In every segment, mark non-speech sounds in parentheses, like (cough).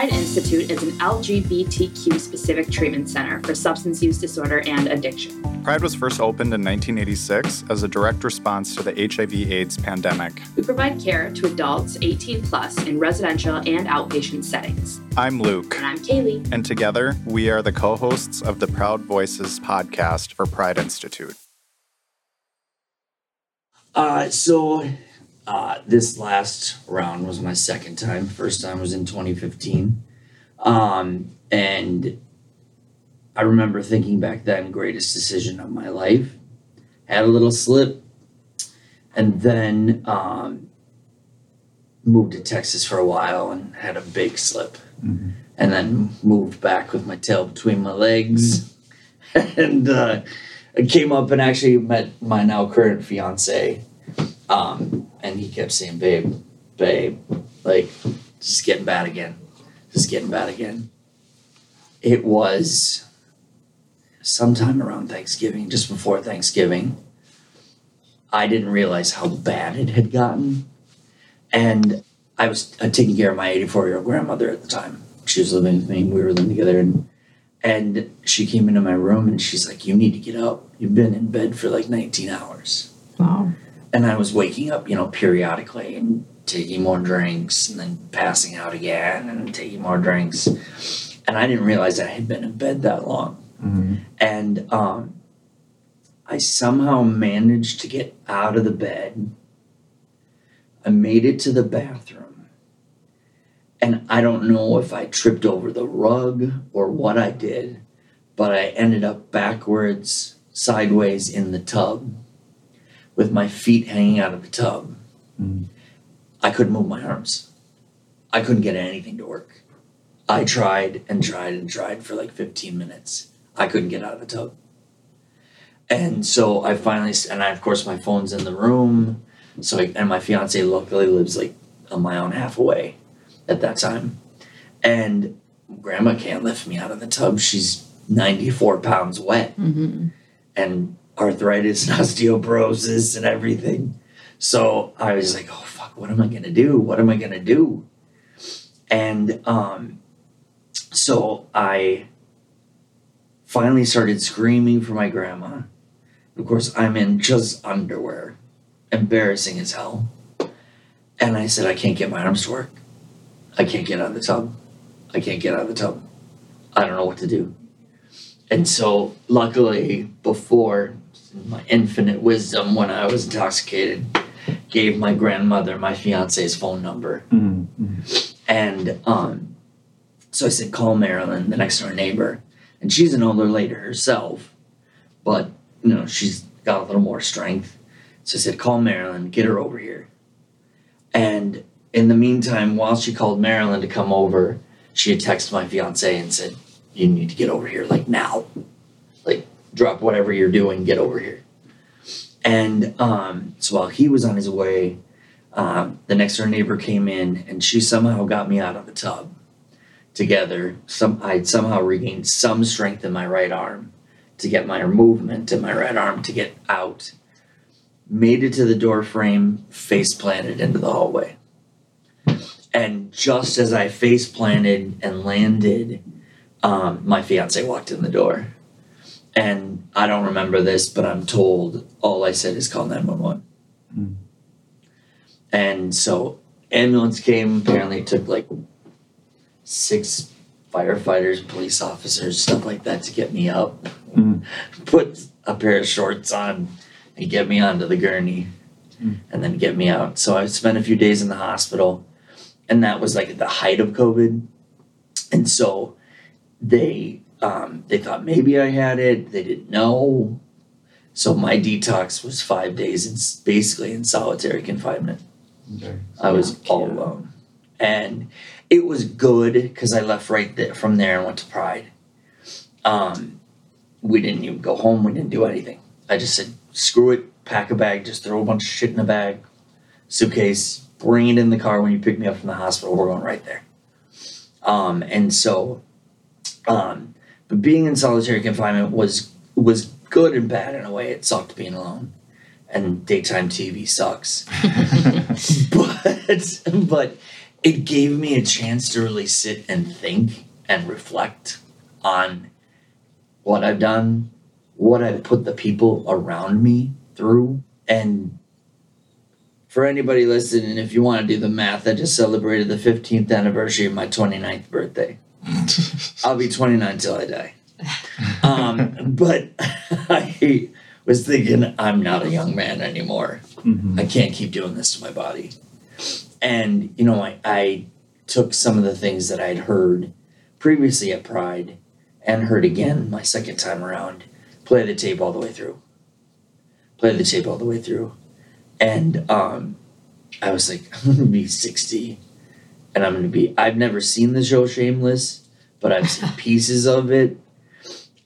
Pride Institute is an LGBTQ specific treatment center for substance use disorder and addiction. Pride was first opened in 1986 as a direct response to the HIV/AIDS pandemic. We provide care to adults 18 plus in residential and outpatient settings. I'm Luke. And I'm Kaylee. And together, we are the co hosts of the Proud Voices podcast for Pride Institute. Uh, so uh, this last round was my second time. First time was in 2015. Um, and I remember thinking back then, greatest decision of my life. Had a little slip. And then um, moved to Texas for a while and had a big slip. Mm-hmm. And then moved back with my tail between my legs. Mm-hmm. (laughs) and uh, I came up and actually met my now current fiance. Um, and he kept saying, "Babe, babe, like just getting bad again, just getting bad again." It was sometime around Thanksgiving, just before Thanksgiving. I didn't realize how bad it had gotten, and I was uh, taking care of my 84 year old grandmother at the time. She was living with me. We were living together, and and she came into my room and she's like, "You need to get up. You've been in bed for like 19 hours." Wow and I was waking up, you know, periodically and taking more drinks and then passing out again and taking more drinks. And I didn't realize I had been in bed that long. Mm-hmm. And um, I somehow managed to get out of the bed. I made it to the bathroom. And I don't know if I tripped over the rug or what I did, but I ended up backwards, sideways in the tub with my feet hanging out of the tub. Mm. I couldn't move my arms. I couldn't get anything to work. I tried and tried and tried for like 15 minutes. I couldn't get out of the tub. And so I finally, and I, of course, my phone's in the room. So, I, and my fiance luckily lives like a mile and a half away at that time. And grandma can't lift me out of the tub. She's 94 pounds wet. Mm-hmm. And arthritis and (laughs) osteoporosis and everything. So I was like, oh fuck, what am I gonna do? What am I gonna do? And um, so I finally started screaming for my grandma. Of course, I'm in just underwear, embarrassing as hell. And I said, I can't get my arms to work. I can't get out of the tub. I can't get out of the tub. I don't know what to do. And so, luckily, before my infinite wisdom when I was intoxicated, gave my grandmother my fiance's phone number. Mm-hmm. And um, so I said, call Marilyn, the next door neighbor. And she's an older lady herself, but you know, she's got a little more strength. So I said, call Marilyn, get her over here. And in the meantime, while she called Marilyn to come over, she had texted my fiance and said, You need to get over here like now. Drop whatever you're doing, get over here. And um, so while he was on his way, um, the next door neighbor came in and she somehow got me out of the tub. Together, some I'd somehow regained some strength in my right arm to get my movement in my right arm to get out. Made it to the door frame, face planted into the hallway. And just as I face planted and landed, um, my fiance walked in the door and I don't remember this, but I'm told all I said is call 911. Mm. And so ambulance came, apparently it took like six firefighters, police officers, stuff like that to get me up. Mm. Put a pair of shorts on and get me onto the gurney mm. and then get me out. So I spent a few days in the hospital and that was like at the height of COVID. And so they um, they thought maybe I had it. They didn't know. So my detox was five days in basically in solitary confinement. Okay. I was yeah. all alone, and it was good because I left right there from there and went to Pride. Um, we didn't even go home. We didn't do anything. I just said, "Screw it, pack a bag, just throw a bunch of shit in a bag, suitcase, bring it in the car when you pick me up from the hospital. We're going right there." Um, and so, um, but being in solitary confinement was was good and bad in a way. It sucked being alone, and daytime TV sucks. (laughs) but but it gave me a chance to really sit and think and reflect on what I've done, what I've put the people around me through. And for anybody listening, if you want to do the math, I just celebrated the 15th anniversary of my 29th birthday. (laughs) I'll be 29 till I die. Um, but (laughs) I was thinking, I'm not a young man anymore. I can't keep doing this to my body. And, you know, I, I took some of the things that I'd heard previously at Pride and heard again my second time around, play the tape all the way through. Play the tape all the way through. And um, I was like, (laughs) I'm gonna be 60 and I'm gonna be I've never seen the show Shameless, but I've seen (laughs) pieces of it.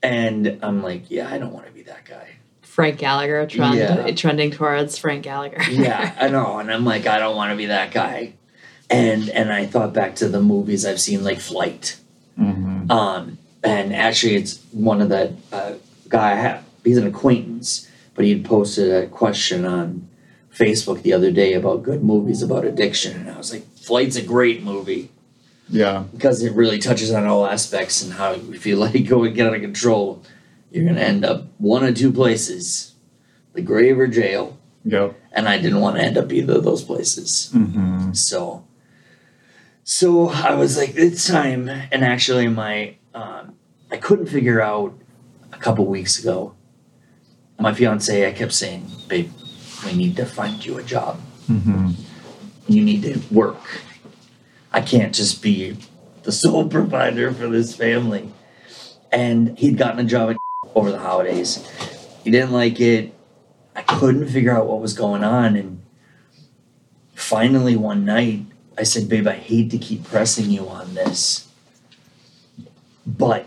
And I'm like, yeah, I don't want to be that guy. Frank Gallagher trend, Yeah. trending towards Frank Gallagher. (laughs) yeah, I know. And I'm like, I don't want to be that guy. And and I thought back to the movies I've seen, like Flight. Mm-hmm. Um, and actually, it's one of the uh, guy. I have, he's an acquaintance, but he had posted a question on Facebook the other day about good movies about addiction, and I was like, Flight's a great movie Yeah. because it really touches on all aspects and how if you let it go and get out of control, you're gonna end up one of two places: the grave or jail. Yep. And I didn't want to end up either of those places. Mm-hmm. So, so I was like, it's time. And actually, my um, I couldn't figure out a couple weeks ago. My fiance, I kept saying, "Babe, we need to find you a job. Mm-hmm. You need to work. I can't just be the sole (laughs) provider for this family." And he'd gotten a job at (laughs) over the holidays. He didn't like it. I couldn't figure out what was going on, and finally one night I said, "Babe, I hate to keep pressing you on this, but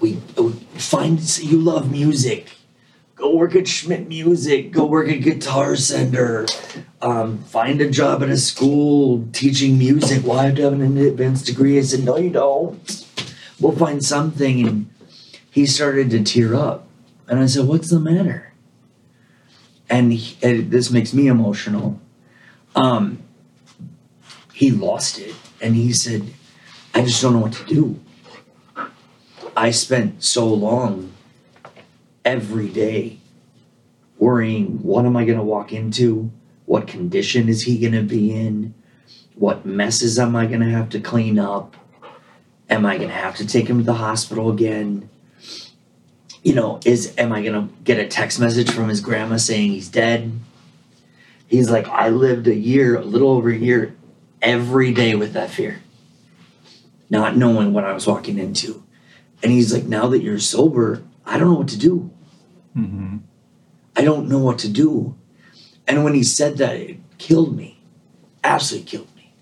we, we find you love music. Go work at Schmitt Music. Go work at Guitar Center. Um, find a job at a school teaching music. Why I have to have an advanced degree?" I said, "No, you don't. We'll find something." And he started to tear up, and I said, "What's the matter?" And, he, and this makes me emotional. Um, he lost it and he said i just don't know what to do i spent so long every day worrying what am i going to walk into? What condition is he going to be in? What messes am i going to have to clean up? Am i going to have to take him to the hospital again? You know is am i going to get a text message from his grandma saying he's dead? He's like i lived a year a little over a year every day with that fear, not knowing what I was walking into. And he's like, now that you're sober, I don't know what to do. Mm-hmm. I don't know what to do. And when he said that, it killed me. Absolutely killed me.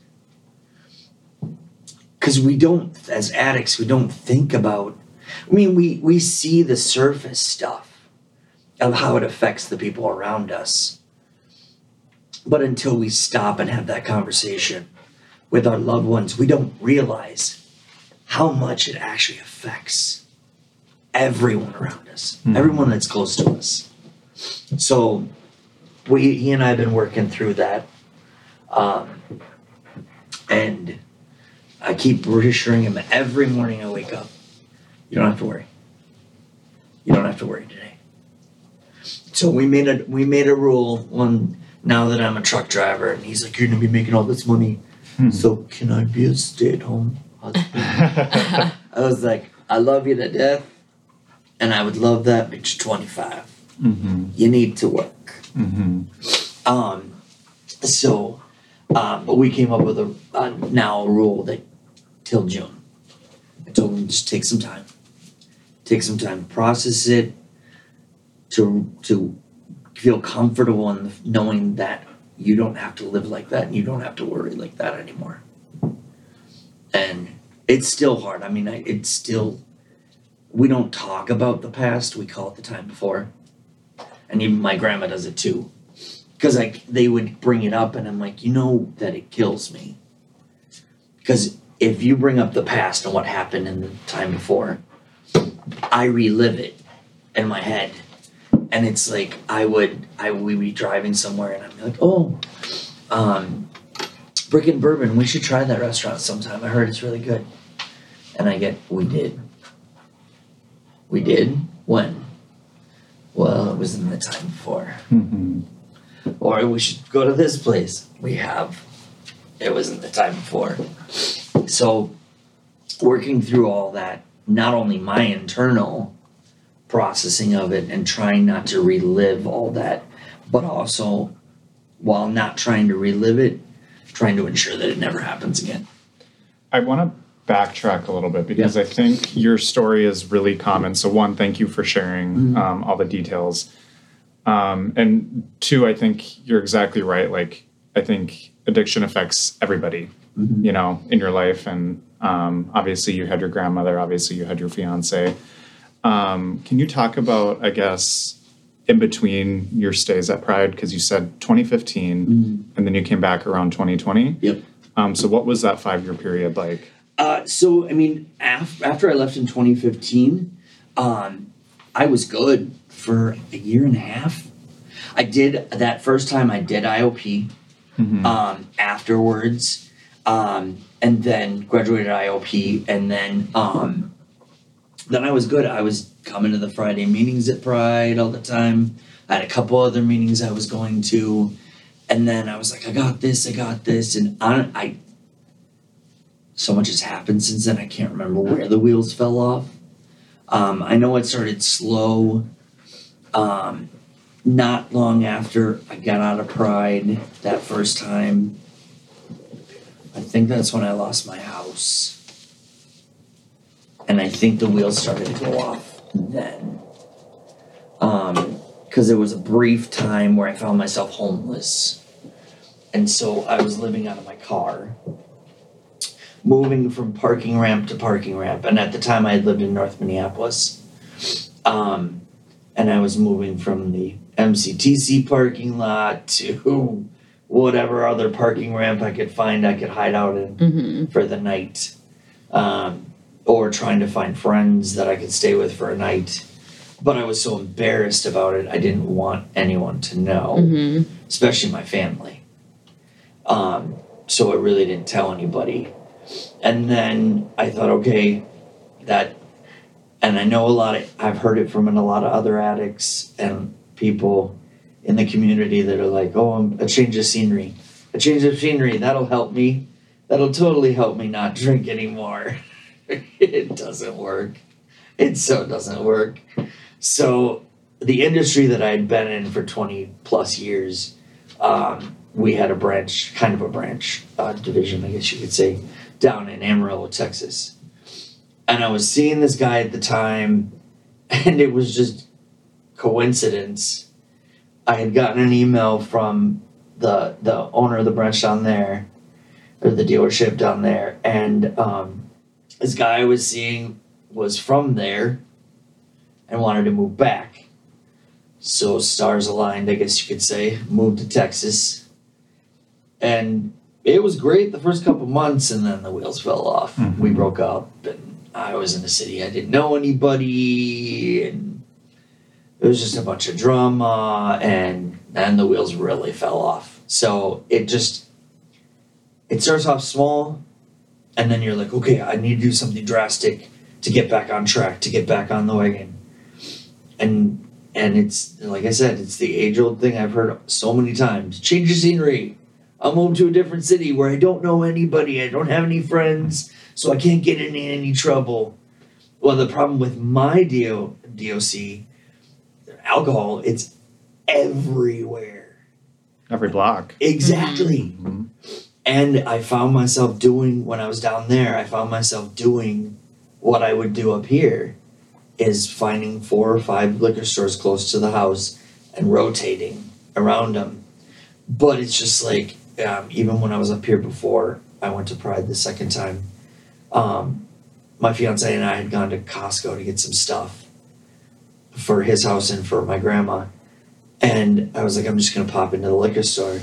Because we don't, as addicts, we don't think about, I mean, we, we see the surface stuff of how it affects the people around us. But until we stop and have that conversation with our loved ones, we don't realize how much it actually affects everyone around us, Mhm. everyone that's close to us. So, we he and I have been working through that, um, and I keep reassuring him every morning I wake up. You don't have to worry. You don't have to worry today. So we made a we made a rule one now that I'm a truck driver, and he's like, "You're gonna be making all this money, Hmm. so can I be a stay-at-home husband?" (laughs) I was like, "I love you to death, and I would love that, but you're 25. mm-hmm. You need to work." Mm-hmm. Um, so, um, but we came up with a, a now a rule that till June. I told him just take some time, take some time to process it, to to feel comfortable in knowing that you don't have to live like that and you don't have to worry like that anymore. And it's still hard. I mean, I, it's still we don't talk about the past. We call it the time before, and even my grandma does it too because like they would bring it up and i'm like you know that it kills me because if you bring up the past and what happened in the time before i relive it in my head and it's like i would i would be driving somewhere and i'm like oh um Brick and Bourbon, we should try that restaurant sometime. I heard it's really good. And I get, we did. We did? When? Well, it was in the time before. Mhm. Or we should go to this place. We have. It was in the time before. So, working through all that, not only my internal processing of it and trying not to relive all that, but also while not trying to relive it, trying to ensure that it never happens again. I want to backtrack a little bit because I think your story is really common. So, one, thank you for sharing um, all the details. Um, and two, I think you're exactly right. Like, I think addiction affects everybody, you know, in your life. And um, obviously, you had your grandmother, obviously, you had your fiance. Um, can you talk about, I guess, in between your stays at Pride? Because you said 2015 and then you came back around 2020. Yep. Um, so, what was that five year period like? Uh, so I mean, af- after I left in 2015, um, I was good for a year and a half. I did that first time. I did IOP. Um, afterwards, um, and then graduated IOP, and then um, then I was good. I was coming to the Friday meetings at Pride all the time. I had a couple other meetings I was going to, and then I was like, I got this, I got this, and on, I so much has happened since then. I can't remember where the wheels fell off. Um, I know it started slow. Um, not long after I got out of Pride that first time. I think that's when I lost my house. And I think the wheels started to go off then. Um, because there was a brief time where I found myself homeless. And so I was living out of my car moving from parking ramp to parking ramp. And at the time, I had lived in North Minneapolis. Um, and I was moving from the MCTC parking lot to whatever other parking ramp I could find I could hide out in Mm-hmm. for the night. Um, or trying to find friends that I could stay with for a night. But I was so embarrassed about it, I didn't want anyone to know Mm-hmm. especially my family. Um, so I really didn't tell anybody. And then I thought, okay, that, and I know a lot of, I've heard it from a lot of other addicts and people in the community that are like, oh, I'm- a change of scenery. A change of scenery, that'll help me. That'll totally help me not (laughs) drink anymore. it doesn't work. It so doesn't work. So the industry that I'd been in for 20 plus years, um, we had a branch, kind of a branch uh, division, I guess you could say, down in Amarillo, Texas. And I was seeing this guy at the time, (laughs) and it was just coincidence. I had gotten an email from the the owner of the branch down there, or the dealership down there, and um, this guy I was seeing was from there, and wanted to move back. So stars aligned, I guess you could say. Moved to Texas, and it was great the first couple months, and then the wheels fell off. Mhm. We broke up, and I was in the city I didn't know anybody, and it was just a bunch of drama, and then the wheels really fell off. So it just it starts off small, and then you're like, okay, I need to do something drastic to get back on track, to get back on the wagon, and and it's like I said, it's the age old thing I've heard so many times: change your scenery. I'll move to a different city where I don't know anybody, I don't have any friends, so I can't get in any trouble. Well, the problem with my DO, DOC, alcohol, it's everywhere. Every block. Exactly. Mhm. And I found myself doing when I was down there, I found myself doing what I would do up here is finding four or five liquor stores close to the house and rotating around them. But it's just like um, even when I was up here before I went to Pride the second time, um, my fiance and I had gone to Costco to get some stuff for his house and for my grandma. And I was like, I'm just gonna pop into the liquor store.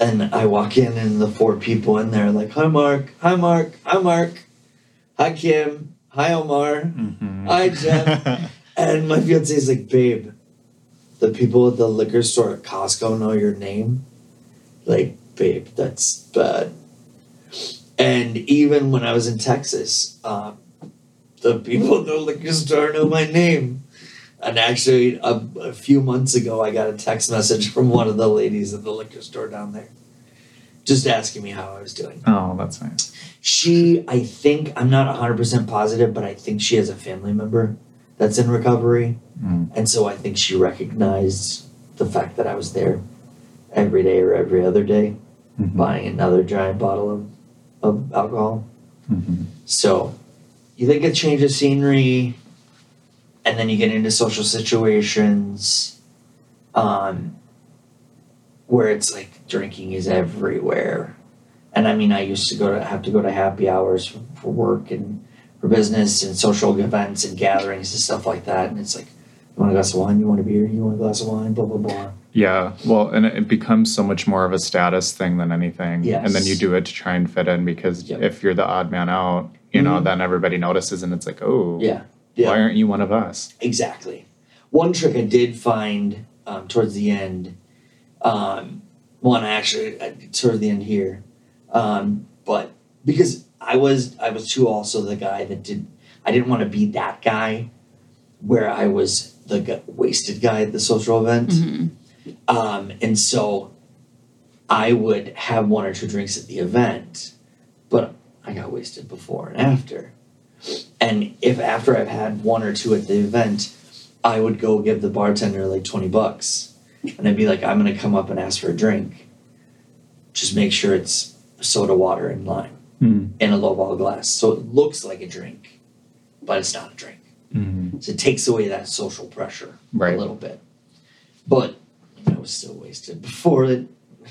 And I walk in and the four people in there are like, Hi Mark, hi Mark, hi Mark, hi Kim, hi Omar, Mhm. hi Jeff. (laughs) and my fiance is like, babe, the people at the liquor store at Costco know your name. Like, babe, that's bad. And even when I was in Texas, um, the people at the liquor store know my name. And actually, a, a few months ago, I got a text message from one of the ladies at the liquor store down there, just asking me how I was doing. Oh, that's nice. She, I think, I'm not 100% positive, but I think she has a family member that's in recovery. Mm. And so I think she recognized the fact that I was there every day or every other day Mhm. buying another giant bottle of, of alcohol. Mhm. So you think a change of scenery, and then you get into social situations um, where it's like drinking is everywhere. And I mean, I used to go to have to go to happy hours for, for work and for business and social events and gatherings and stuff like that. And it's like, you want a glass of wine? You want a beer? You want a glass of wine? Blah blah blah. Yeah, well, and it becomes so much more of a status thing than anything. Yes. And then you do it to try and fit in because Yep. if you're the odd man out, you know, Mhm. then everybody notices and it's like, oh, Yeah. Yeah. why aren't you one of us? Exactly. One trick I did find um, towards the end, um, one actually uh, towards the end here, um, but because I was I was too also the guy that did I didn't want to be that guy where I was the g- wasted guy at the social event, Mhm. Um, and so I would have one or two drinks at the event, but I got wasted before and after. And if after I've had one or two at the event, I would go give the bartender like 20 bucks. And I'd be like, I'm going to come up and ask for a drink. Just make sure it's soda water and lime Mm. in a lowball glass. So it looks like a drink, but it's not a drink. Mhm. So it takes away that social pressure Right. a little bit. But was still wasted (laughs) before it.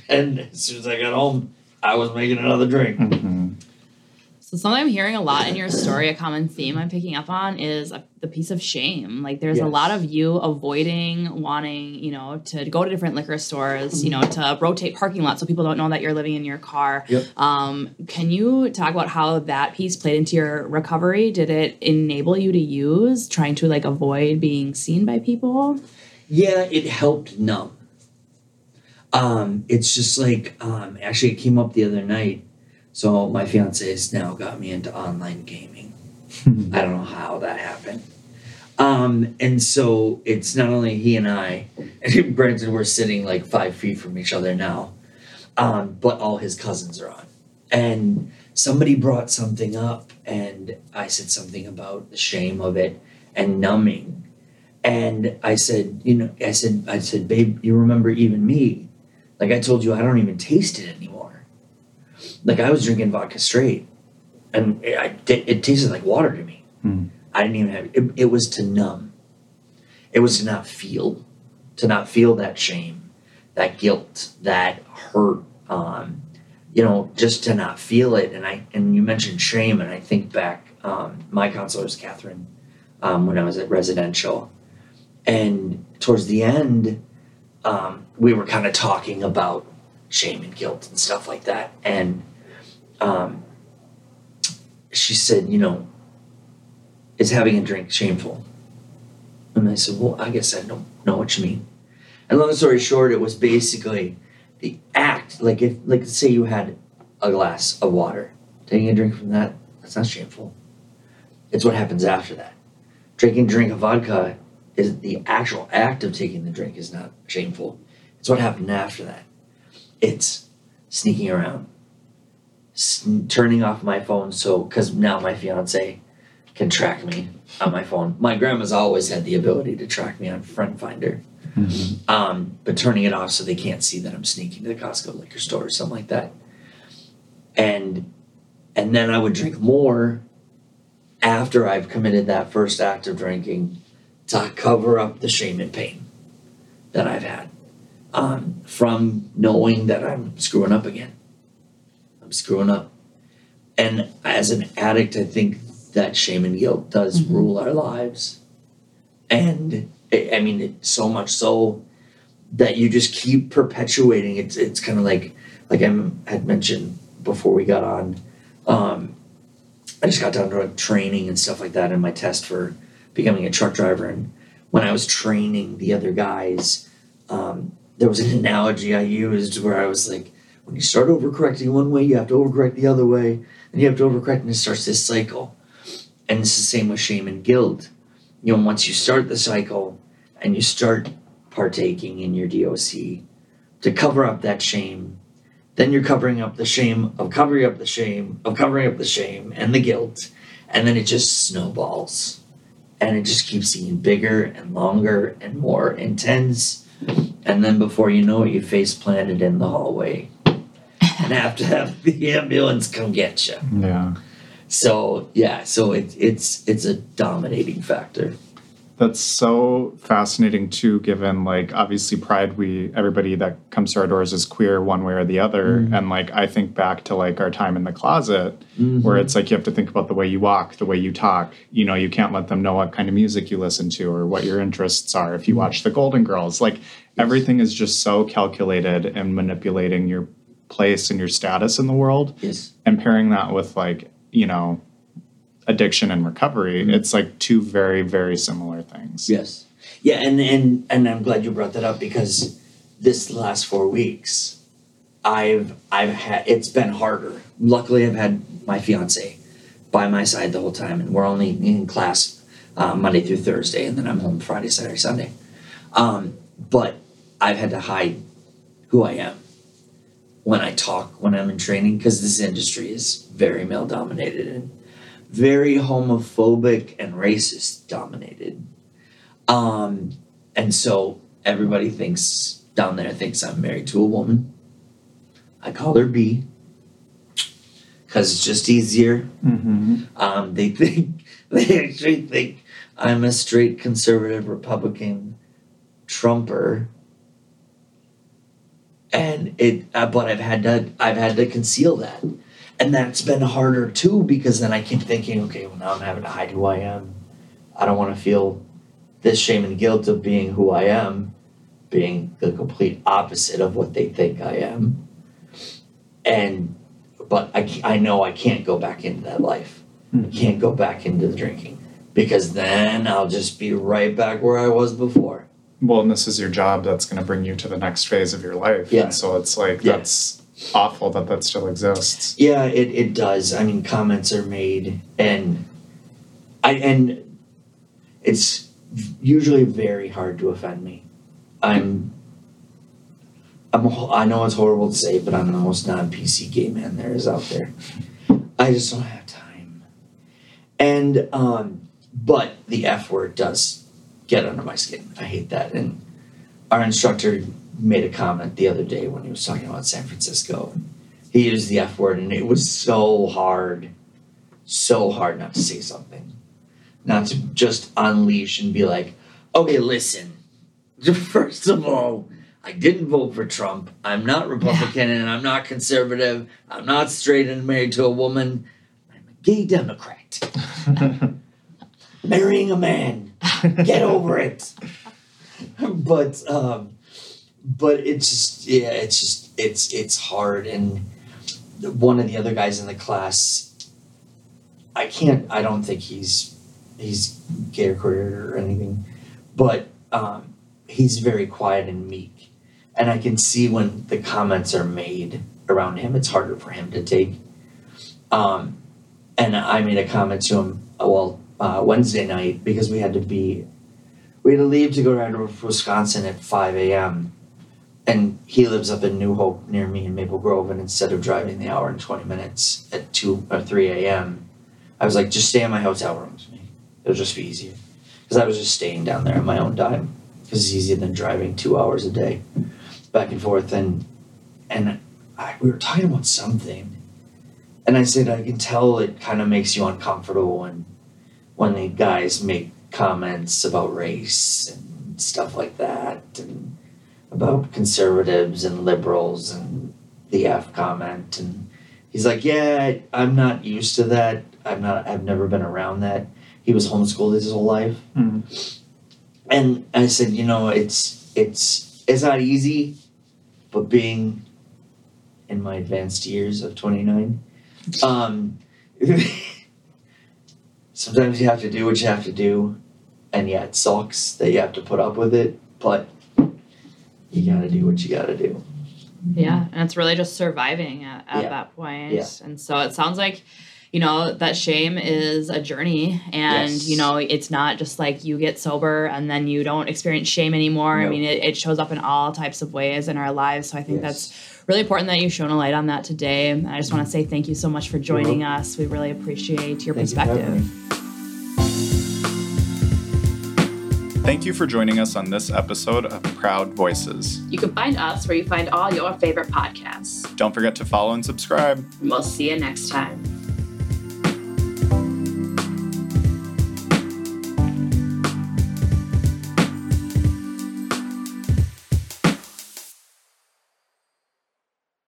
And as soon as I got home, I was making another drink. Mhm. So something I'm hearing a lot in your story, a common theme I'm picking up on is a, the piece of shame. Like there's a lot of you avoiding wanting, you know, to go to different liquor stores, you know, to rotate parking lots so people don't know that you're living in your car. Yep. Um, can you talk about how that piece played into your recovery? Did it enable you to use trying to like avoid being seen by people? Yeah, it helped numb. Um, it's just like um, actually it came up the other night. So my fiance has now got me into online gaming. (laughs) I don't know how that happened. Um, and so it's not only he and I, (laughs) and Brendan, we're sitting like five feet from each other now, um, but all his cousins are on. And somebody brought something up, and I said something about the shame of it and numbing. And I said, you know, I said, I said, babe, you remember even me? Like I told you, I don't even taste it anymore. Like I was drinking vodka straight, and it, I, it tasted like water to me. Hmm. I didn't even have it. It was to numb. It was to not feel, to not feel that shame, that guilt, that hurt. Um, you know, just to not feel it. And I and you mentioned shame, and I think back. Um, my counselor was Catherine um, when I was at residential, and towards the end, um, we were kind of talking about shame and guilt and stuff like that. And um, she said, you know, is having a drink shameful? And I said, well, I guess I don't know what you mean. And long story short, it was basically the act. Like if, like say you had a glass of water, taking a drink from that, that's not shameful. It's what happens after that. Drinking drink of vodka is the actual act of taking the drink is not shameful. It's what happened after that. It's sneaking around, s- turning off my phone so because now my fiance can track me on my phone. My grandma's always had the ability to track me on Friend Finder, Mhm. um, but turning it off so they can't see that I'm sneaking to the Costco liquor store or something like that. And and then I would drink more after I've committed that first act of drinking to cover up the shame and pain that I've had um, from knowing that I'm screwing up again. I'm screwing up. And as an addict, I think that shame and guilt does Mhm. rule our lives. And I I mean, it, so much so that you just keep perpetuating. It's it's kind of like like I had mentioned before we got on. Um, I just got down to training and stuff like that in my test for becoming a truck driver. And when I was training the other guys, um, there was an (laughs) analogy I used where I was like, when you start overcorrecting one way, you have to overcorrect the other way, and you have to overcorrect, and it starts this cycle. And it's the same with shame and guilt. You know, once you start the cycle and you start partaking in your DOC to cover up that shame, then you're covering up the shame of covering up the shame of covering up the shame and the guilt, and then it just snowballs. And it just keeps getting bigger and longer and more intense. And then before you know it, you face planted in the hallway and have to have the ambulance come get you. Yeah. So yeah, so it, it's it's a dominating factor. That's so fascinating too, given like obviously pride we everybody that comes to our doors is queer one way or the other. Mm-hmm. And like I think back to like our time in the closet where it's like you have to think about the way you walk, the way you talk. You know, you can't let them know what kind of music you listen to or what your interests are. If you watch the Golden Girls, like everything is just so calculated and manipulating your place and your status in the world. Yes. And pairing that with like, you know, addiction and recovery, Mm-hmm. it's like two very, very similar things. Yes. Yeah, and and and I'm glad you brought that up because this last four weeks, I've I've had it's been harder. Luckily, I've had my fiance by my side the whole time, and we're only in class uh, Monday through Thursday, and then I'm home Friday, Saturday, Sunday. Um, but I've had to hide who I am when I talk when I'm in training because this industry is very male dominated and very homophobic and racist dominated. Um, and so everybody thinks down there thinks I'm married to a woman. I call her B because it's just easier. Mm-hmm. Um, they think (laughs) they actually think I'm a straight conservative Republican Trumper, and it. Uh, but I've had to I've had to conceal that, and that's been harder too because then I keep thinking, okay, well now I'm having to hide who I am. I don't want to feel this shame and guilt of being who I am, being the complete opposite of what they think I am, and but I I know I can't go back into that life. I hmm. can't go back into the drinking because then I'll just be right back where I was before. Well, and this is your job that's going to bring you to the next phase of your life. Yeah. And so it's like, Yeah. that's awful that that still exists. Yeah, it, it does. I mean, comments are made, and I and it's usually very hard to offend me. I'm. I'm. I know it's horrible to say, but I'm the most non PC gay man there is out there. I just don't have time. And um, but the F word does get under my skin. I hate that. And our instructor made a comment the other day when he was talking about San Francisco. He used the F word, and it was so hard, so hard not to say something, not to just unleash and be like, "Okay, listen. (laughs) First of all, I didn't vote for Trump. I'm not Republican, and I'm not conservative. I'm not straight and married to a woman. I'm a gay Democrat." (laughs) marrying a man. Get over it. (laughs) But um, but it's just yeah, it's just it's it's hard. And one of the other guys in the class, I can't. I don't think he's he's gay or queer or anything, but um, he's very quiet and meek. And I can see when the comments are made around him, it's harder for him to take. Um, and I made a comment to him. Well, uh, Wednesday night because we had to be we had to leave to go down to Wisconsin at 5 a.m. And he lives up in New Hope near me in Maple Grove. And instead of driving the hour and 20 minutes at 2 or 3 a.m., I was like, just stay in my hotel room with me. It'll just be easier. Because I was just staying down there on my own dime. Because it's easier than driving two hours a day back and forth. And and I, we were talking about something. And I said, I can tell it kind of makes you uncomfortable when when the guys make comments about race and stuff like that and about conservatives and liberals and the F comment and he's like, Yeah, I'm not used to that. I'm not I've never been around that. He was homeschooled his whole life. Mhm. And I said, you know, it's it's it's not easy, but being in my advanced years of twenty nine, um (laughs) sometimes you have to do what you have to do and yeah it sucks that you have to put up with it but you gotta do what you gotta do Yeah, and it's really just surviving at, at Yeah. that point. Yeah. And so it sounds like, you know, that shame is a journey and, Yes. you know, it's not just like you get sober and then you don't experience shame anymore. I mean, it, it shows up in all types of ways in our lives. So I think Yes. that's really important that you've shown a light on that today. And I just want to say thank you so much for joining us. We really appreciate your Thank you perspective. me. Thank you for joining us on this episode of Proud Voices. You can find us where you find all your favorite podcasts. Don't forget to follow and subscribe. We'll see you next time.